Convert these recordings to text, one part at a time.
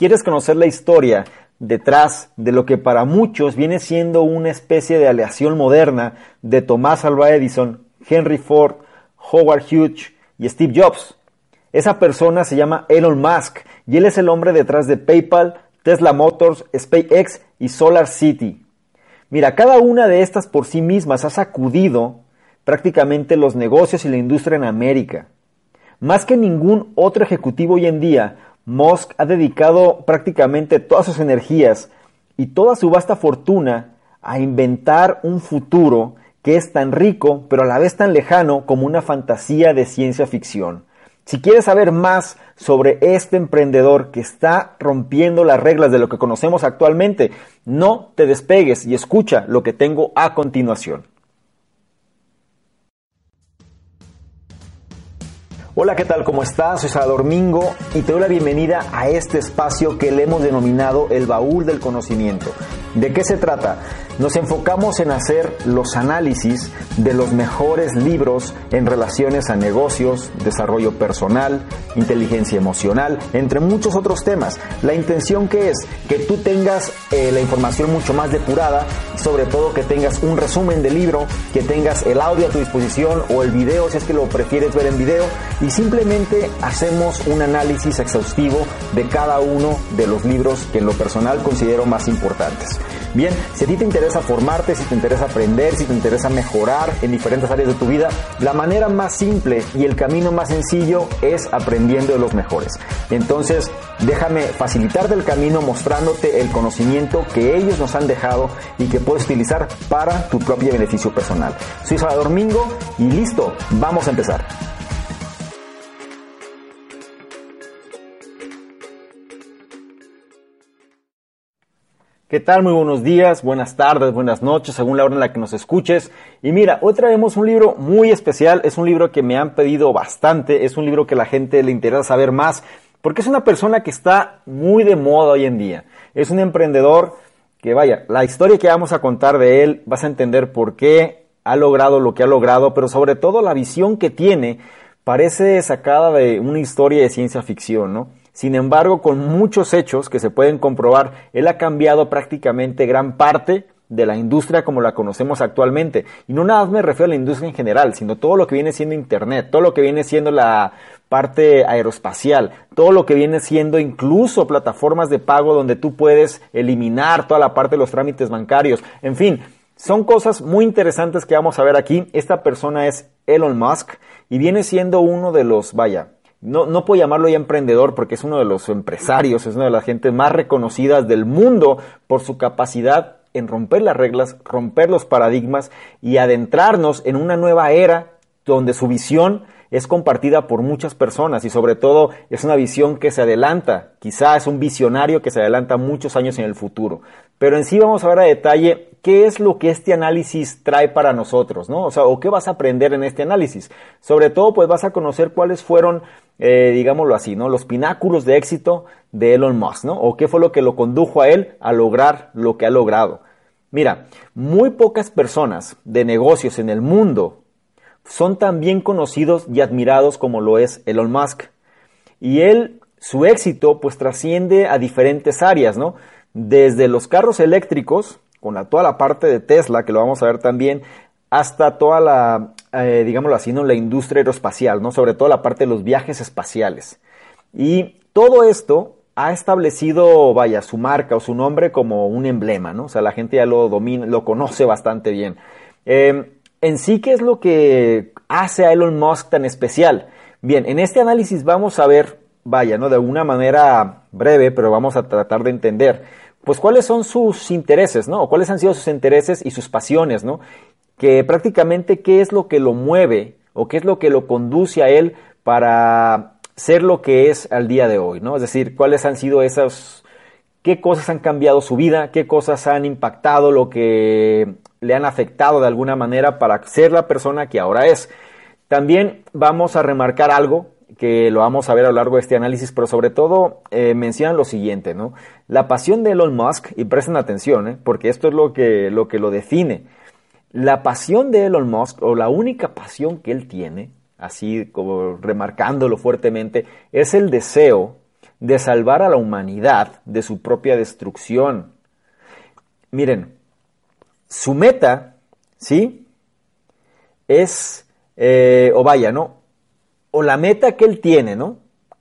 ¿Quieres conocer la historia detrás de lo que para muchos viene siendo una especie de aleación moderna de Tomás Alva Edison, Henry Ford, Howard Hughes y Steve Jobs? Esa persona se llama Elon Musk y él es el hombre detrás de PayPal, Tesla Motors, SpaceX y Solar City. Mira, cada una de estas por sí mismas ha sacudido prácticamente los negocios y la industria en América. Más que ningún otro ejecutivo hoy en día, Musk ha dedicado prácticamente todas sus energías y toda su vasta fortuna a inventar un futuro que es tan rico, pero a la vez tan lejano como una fantasía de ciencia ficción. Si quieres saber más sobre este emprendedor que está rompiendo las reglas de lo que conocemos actualmente, no te despegues y escucha lo que tengo a continuación. Hola, ¿qué tal? ¿Cómo estás? Soy Salvador Mingo y te doy la bienvenida a este espacio que le hemos denominado el baúl del conocimiento. ¿De qué se trata? Nos enfocamos en hacer los análisis de los mejores libros en relaciones a negocios, desarrollo personal, inteligencia emocional, entre muchos otros temas. La intención que es que tú tengas eh, la información mucho más depurada, sobre todo que tengas un resumen del libro, que tengas el audio a tu disposición o el video si es que lo prefieres ver en video y simplemente hacemos un análisis exhaustivo de cada uno de los libros que en lo personal considero más importantes. Bien, si a ti te interesa formarte, si te interesa aprender, si te interesa mejorar en diferentes áreas de tu vida, la manera más simple y el camino más sencillo es aprendiendo de los mejores. Entonces, déjame facilitarte el camino mostrándote el conocimiento que ellos nos han dejado y que puedes utilizar para tu propio beneficio personal. Soy Salvador Mingo y listo, vamos a empezar. ¿Qué tal? Muy buenos días, buenas tardes, buenas noches, según la hora en la que nos escuches. Y mira, hoy traemos un libro muy especial, es un libro que me han pedido bastante, es un libro que a la gente le interesa saber más, porque es una persona que está muy de moda hoy en día. Es un emprendedor que vaya, la historia que vamos a contar de él, vas a entender por qué ha logrado lo que ha logrado, pero sobre todo la visión que tiene parece sacada de una historia de ciencia ficción, ¿no? Sin embargo, con muchos hechos que se pueden comprobar, él ha cambiado prácticamente gran parte de la industria como la conocemos actualmente. Y no nada más me refiero a la industria en general, sino todo lo que viene siendo Internet, todo lo que viene siendo la parte aeroespacial, todo lo que viene siendo incluso plataformas de pago donde tú puedes eliminar toda la parte de los trámites bancarios. En fin, son cosas muy interesantes que vamos a ver aquí. Esta persona es Elon Musk y viene siendo uno de los, vaya, no, no puedo llamarlo ya emprendedor porque es uno de los empresarios, es una de las gentes más reconocidas del mundo por su capacidad en romper las reglas, romper los paradigmas y adentrarnos en una nueva era donde su visión es compartida por muchas personas y sobre todo es una visión que se adelanta, quizá es un visionario que se adelanta muchos años en el futuro. Pero en sí vamos a ver a detalle qué es lo que este análisis trae para nosotros, ¿no? O sea, o qué vas a aprender en este análisis. Sobre todo, pues vas a conocer cuáles fueron, eh, digámoslo así, ¿no? Los pináculos de éxito de Elon Musk, ¿no? O qué fue lo que lo condujo a él a lograr lo que ha logrado. Mira, muy pocas personas de negocios en el mundo son tan bien conocidos y admirados como lo es Elon Musk. Y él, su éxito, pues trasciende a diferentes áreas, ¿no? Desde los carros eléctricos, con toda la parte de Tesla, que lo vamos a ver también, hasta toda la, eh, digámoslo así, ¿no? la industria aeroespacial, ¿no? sobre todo la parte de los viajes espaciales. Y todo esto ha establecido, vaya, su marca o su nombre como un emblema, ¿no? O sea, la gente ya lo domina, lo conoce bastante bien. Eh, en sí, ¿qué es lo que hace a Elon Musk tan especial? Bien, en este análisis vamos a ver, vaya, ¿no? De una manera breve, pero vamos a tratar de entender, pues cuáles son sus intereses, ¿no? O cuáles han sido sus intereses y sus pasiones, ¿no? Que prácticamente qué es lo que lo mueve o qué es lo que lo conduce a él para ser lo que es al día de hoy, ¿no? Es decir, cuáles han sido esas, qué cosas han cambiado su vida, qué cosas han impactado lo que le han afectado de alguna manera para ser la persona que ahora es. También vamos a remarcar algo que lo vamos a ver a lo largo de este análisis, pero sobre todo eh, mencionan lo siguiente, ¿no? La pasión de Elon Musk, y presten atención, ¿eh? porque esto es lo que, lo que lo define. La pasión de Elon Musk, o la única pasión que él tiene, así como remarcándolo fuertemente, es el deseo de salvar a la humanidad de su propia destrucción. Miren, su meta, ¿sí? Es, eh, o vaya, ¿no? O la meta que él tiene, ¿no?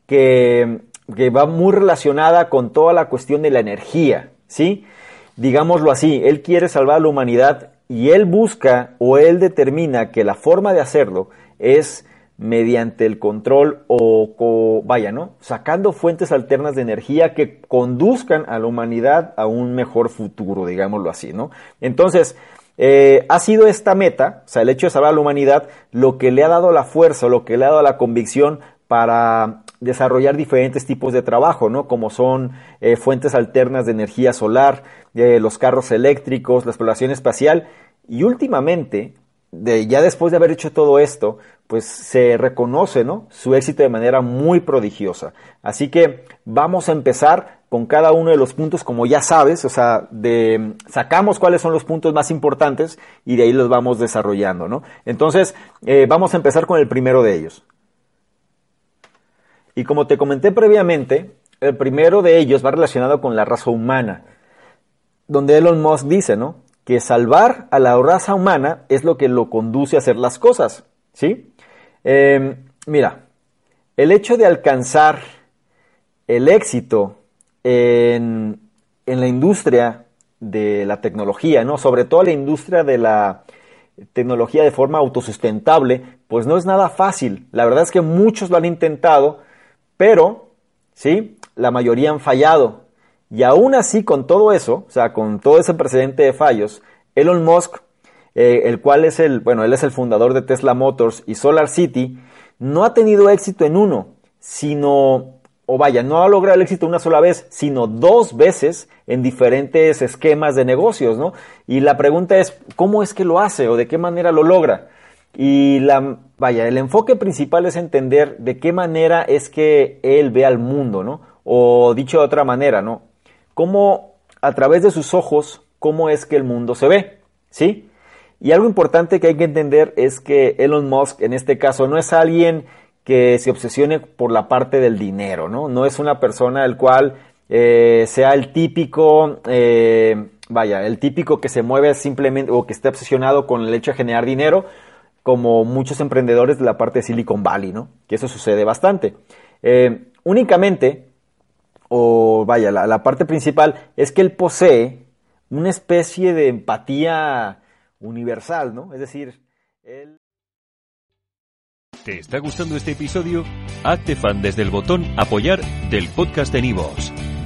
Que, que va muy relacionada con toda la cuestión de la energía, ¿sí? Digámoslo así, él quiere salvar a la humanidad y él busca o él determina que la forma de hacerlo es mediante el control o, vaya, ¿no? Sacando fuentes alternas de energía que conduzcan a la humanidad a un mejor futuro, digámoslo así, ¿no? Entonces, eh, ha sido esta meta, o sea, el hecho de salvar a la humanidad, lo que le ha dado la fuerza, lo que le ha dado la convicción para desarrollar diferentes tipos de trabajo, ¿no? Como son eh, fuentes alternas de energía solar, eh, los carros eléctricos, la exploración espacial y últimamente, de, ya después de haber hecho todo esto, pues se reconoce ¿no? su éxito de manera muy prodigiosa. Así que vamos a empezar con cada uno de los puntos, como ya sabes, o sea, de, sacamos cuáles son los puntos más importantes y de ahí los vamos desarrollando, ¿no? Entonces, eh, vamos a empezar con el primero de ellos. Y como te comenté previamente, el primero de ellos va relacionado con la raza humana, donde Elon Musk dice, ¿no? Que salvar a la raza humana es lo que lo conduce a hacer las cosas, ¿sí? Em, mira, el hecho de alcanzar el éxito en, la industria de la tecnología, ¿no? Sobre todo la industria de la tecnología de forma autosustentable, pues no es nada fácil. La verdad es que muchos lo han intentado, pero, ¿sí? La mayoría han fallado. Y aún así, con todo eso, o sea, con todo ese precedente de fallos, Elon Musk eh, el cual es el, bueno, él es el fundador de Tesla Motors y Solar City, no ha tenido éxito en uno, sino, o vaya, no ha logrado el éxito una sola vez, sino dos veces en diferentes esquemas de negocios, ¿no? Y la pregunta es, ¿cómo es que lo hace o de qué manera lo logra? Y la, vaya, el enfoque principal es entender de qué manera es que él ve al mundo, ¿no? O dicho de otra manera, ¿no? Cómo a través de sus ojos, cómo es que el mundo se ve, ¿sí? Y algo importante que hay que entender es que Elon Musk en este caso no es alguien que se obsesione por la parte del dinero, ¿no? No es una persona el cual eh, sea el típico, eh, vaya, el típico que se mueve simplemente o que esté obsesionado con el hecho de generar dinero, como muchos emprendedores de la parte de Silicon Valley, ¿no? Que eso sucede bastante. Eh, únicamente, o vaya, la, parte principal es que él posee una especie de empatía universal, ¿no? Es decir, él... ¿Te está gustando este episodio? Hazte fan desde el botón apoyar del podcast de Nivos.